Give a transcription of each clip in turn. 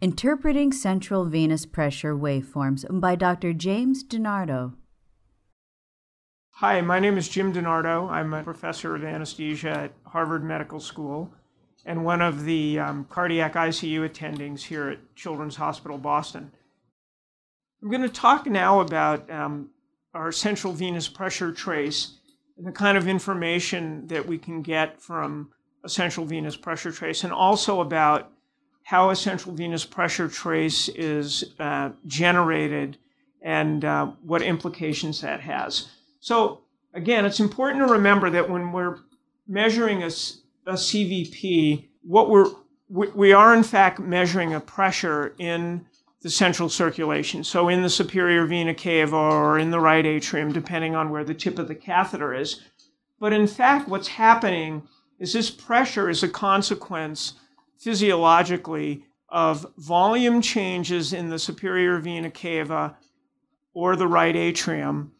Interpreting Central Venous Pressure Waveforms by Dr. James DiNardo. Hi, my name is Jim DiNardo. I'm a professor of anesthesia at Harvard Medical School and one of the um, cardiac ICU attendings here at Children's Hospital Boston. I'm going to talk now about um, our central venous pressure trace and the kind of information that we can get from a central venous pressure trace, and also about how a central venous pressure trace is uh, generated and uh, what implications that has. So again, it's important to remember that when we're measuring a, a CVP, what we're we, we are in fact measuring a pressure in the central circulation. So in the superior vena cava or in the right atrium, depending on where the tip of the catheter is. But in fact, what's happening is this pressure is a consequence physiologically of volume changes in the superior vena cava or the right atrium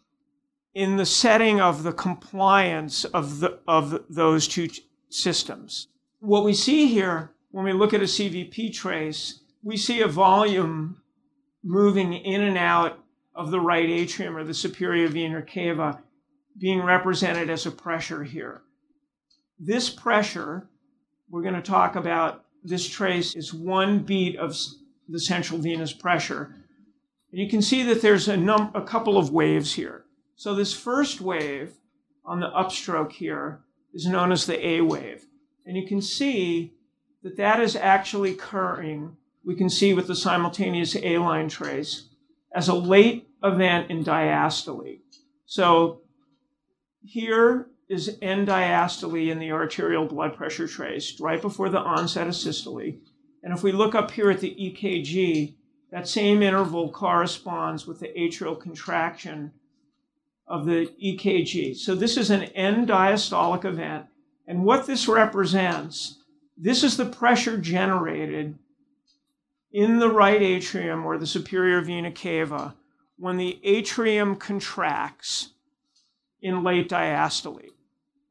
in the setting of the compliance of, the, of those two systems. What we see here when we look at a CVP trace, we see a volume moving in and out of the right atrium or the superior vena cava being represented as a pressure here. This pressure, we're going to talk about this trace is one beat of the central venous pressure. And you can see that there's a, num- a couple of waves here. So this first wave on the upstroke here is known as the A wave. And you can see that that is actually occurring, we can see with the simultaneous A line trace, as a late event in diastole. So here is end diastole in the arterial blood pressure trace right before the onset of systole. And if we look up here at the EKG, that same interval corresponds with the atrial contraction of the EKG. So this is an end diastolic event. And what this represents, this is the pressure generated in the right atrium or the superior vena cava when the atrium contracts in late diastole.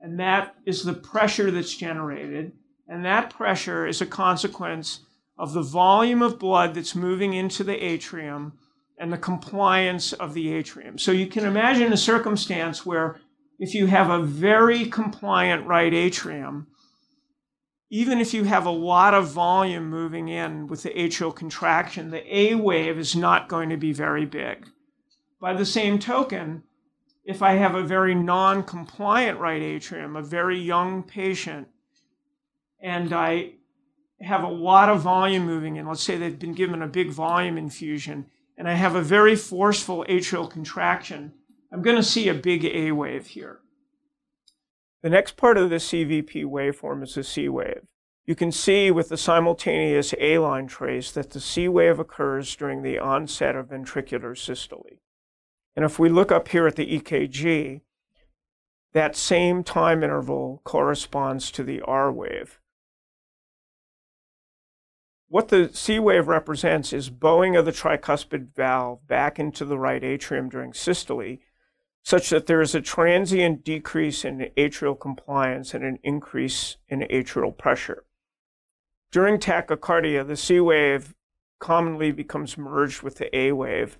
And that is the pressure that's generated. And that pressure is a consequence of the volume of blood that's moving into the atrium and the compliance of the atrium. So you can imagine a circumstance where if you have a very compliant right atrium, even if you have a lot of volume moving in with the atrial contraction, the A wave is not going to be very big. By the same token, if I have a very non compliant right atrium, a very young patient, and I have a lot of volume moving in, let's say they've been given a big volume infusion, and I have a very forceful atrial contraction, I'm going to see a big A wave here. The next part of the CVP waveform is the C wave. You can see with the simultaneous A line trace that the C wave occurs during the onset of ventricular systole. And if we look up here at the EKG, that same time interval corresponds to the R wave. What the C wave represents is bowing of the tricuspid valve back into the right atrium during systole, such that there is a transient decrease in atrial compliance and an increase in atrial pressure. During tachycardia, the C wave commonly becomes merged with the A wave,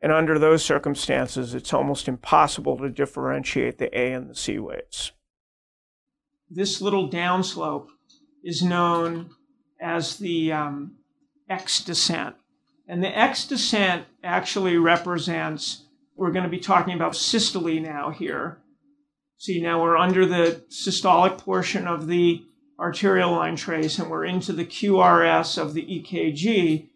and under those circumstances, it's almost impossible to differentiate the A and the C waves. This little downslope is known as the um, X descent. And the X descent actually represents, we're going to be talking about systole now here. See, now we're under the systolic portion of the arterial line trace and we're into the QRS of the EKG.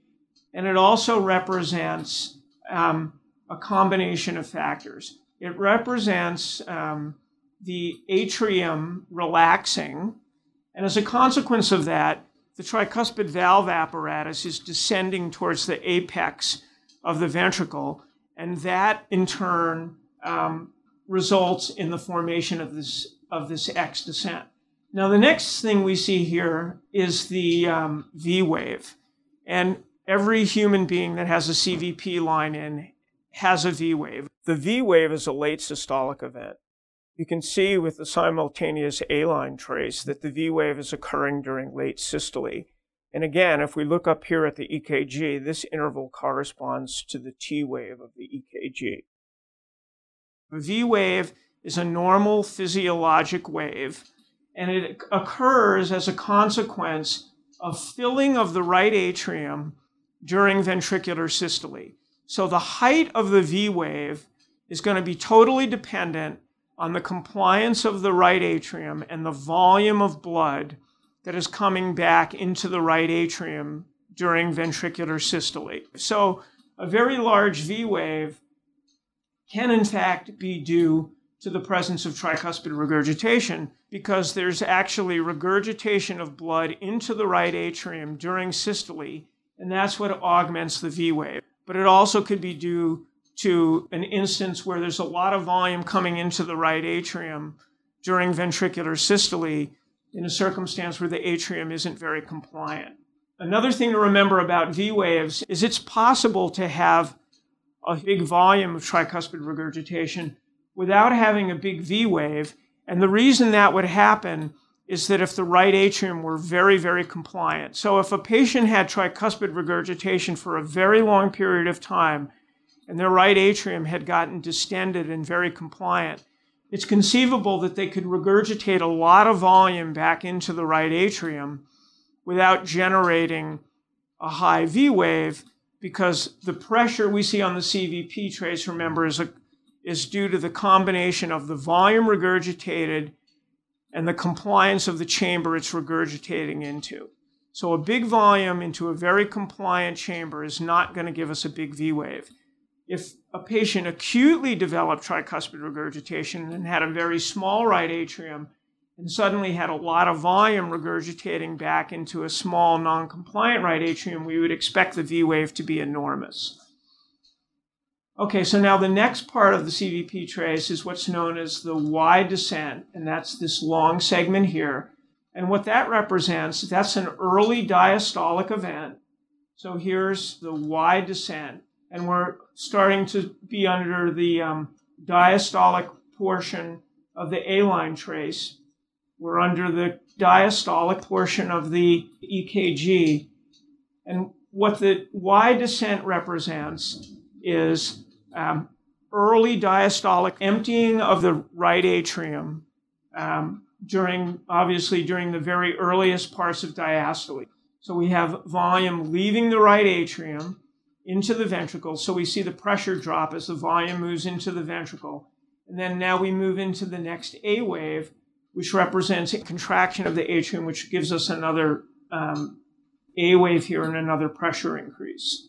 And it also represents um, a combination of factors. It represents um, the atrium relaxing, and as a consequence of that, the tricuspid valve apparatus is descending towards the apex of the ventricle, And that in turn um, results in the formation of this, of this X descent. Now, the next thing we see here is the um, V wave. And every human being that has a CVP line in has a V wave. The V wave is a late systolic event. You can see with the simultaneous A line trace that the V wave is occurring during late systole. And again, if we look up here at the EKG, this interval corresponds to the T wave of the EKG. A V wave is a normal physiologic wave, and it occurs as a consequence of filling of the right atrium during ventricular systole. So the height of the V wave is going to be totally dependent on the compliance of the right atrium and the volume of blood that is coming back into the right atrium during ventricular systole. So a very large V wave can in fact be due to the presence of tricuspid regurgitation because there's actually regurgitation of blood into the right atrium during systole, and that's what augments the V wave. But it also could be due to an instance where there's a lot of volume coming into the right atrium during ventricular systole in a circumstance where the atrium isn't very compliant. Another thing to remember about V waves is it's possible to have a big volume of tricuspid regurgitation without having a big V wave. And the reason that would happen is that if the right atrium were very, very compliant. So if a patient had tricuspid regurgitation for a very long period of time and their right atrium had gotten distended and very compliant, it's conceivable that they could regurgitate a lot of volume back into the right atrium without generating a high V wave because the pressure we see on the CVP trace, remember, is, a, is due to the combination of the volume regurgitated and the compliance of the chamber it's regurgitating into. So a big volume into a very compliant chamber is not going to give us a big V wave if a patient acutely developed tricuspid regurgitation and had a very small right atrium and suddenly had a lot of volume regurgitating back into a small non-compliant right atrium, we would expect the V wave to be enormous. Okay, so now the next part of the CVP trace is what's known as the Y descent, and that's this long segment here. And what that represents, that's an early diastolic event. So here's the Y descent and we're starting to be under the um, diastolic portion of the A-line trace. We're under the diastolic portion of the EKG. And what the Y descent represents is um, early diastolic emptying of the right atrium um, during, obviously, during the very earliest parts of diastole. So we have volume leaving the right atrium into the ventricle. So we see the pressure drop as the volume moves into the ventricle. And then now we move into the next A wave, which represents a contraction of the atrium, which gives us another um, A wave here and another pressure increase.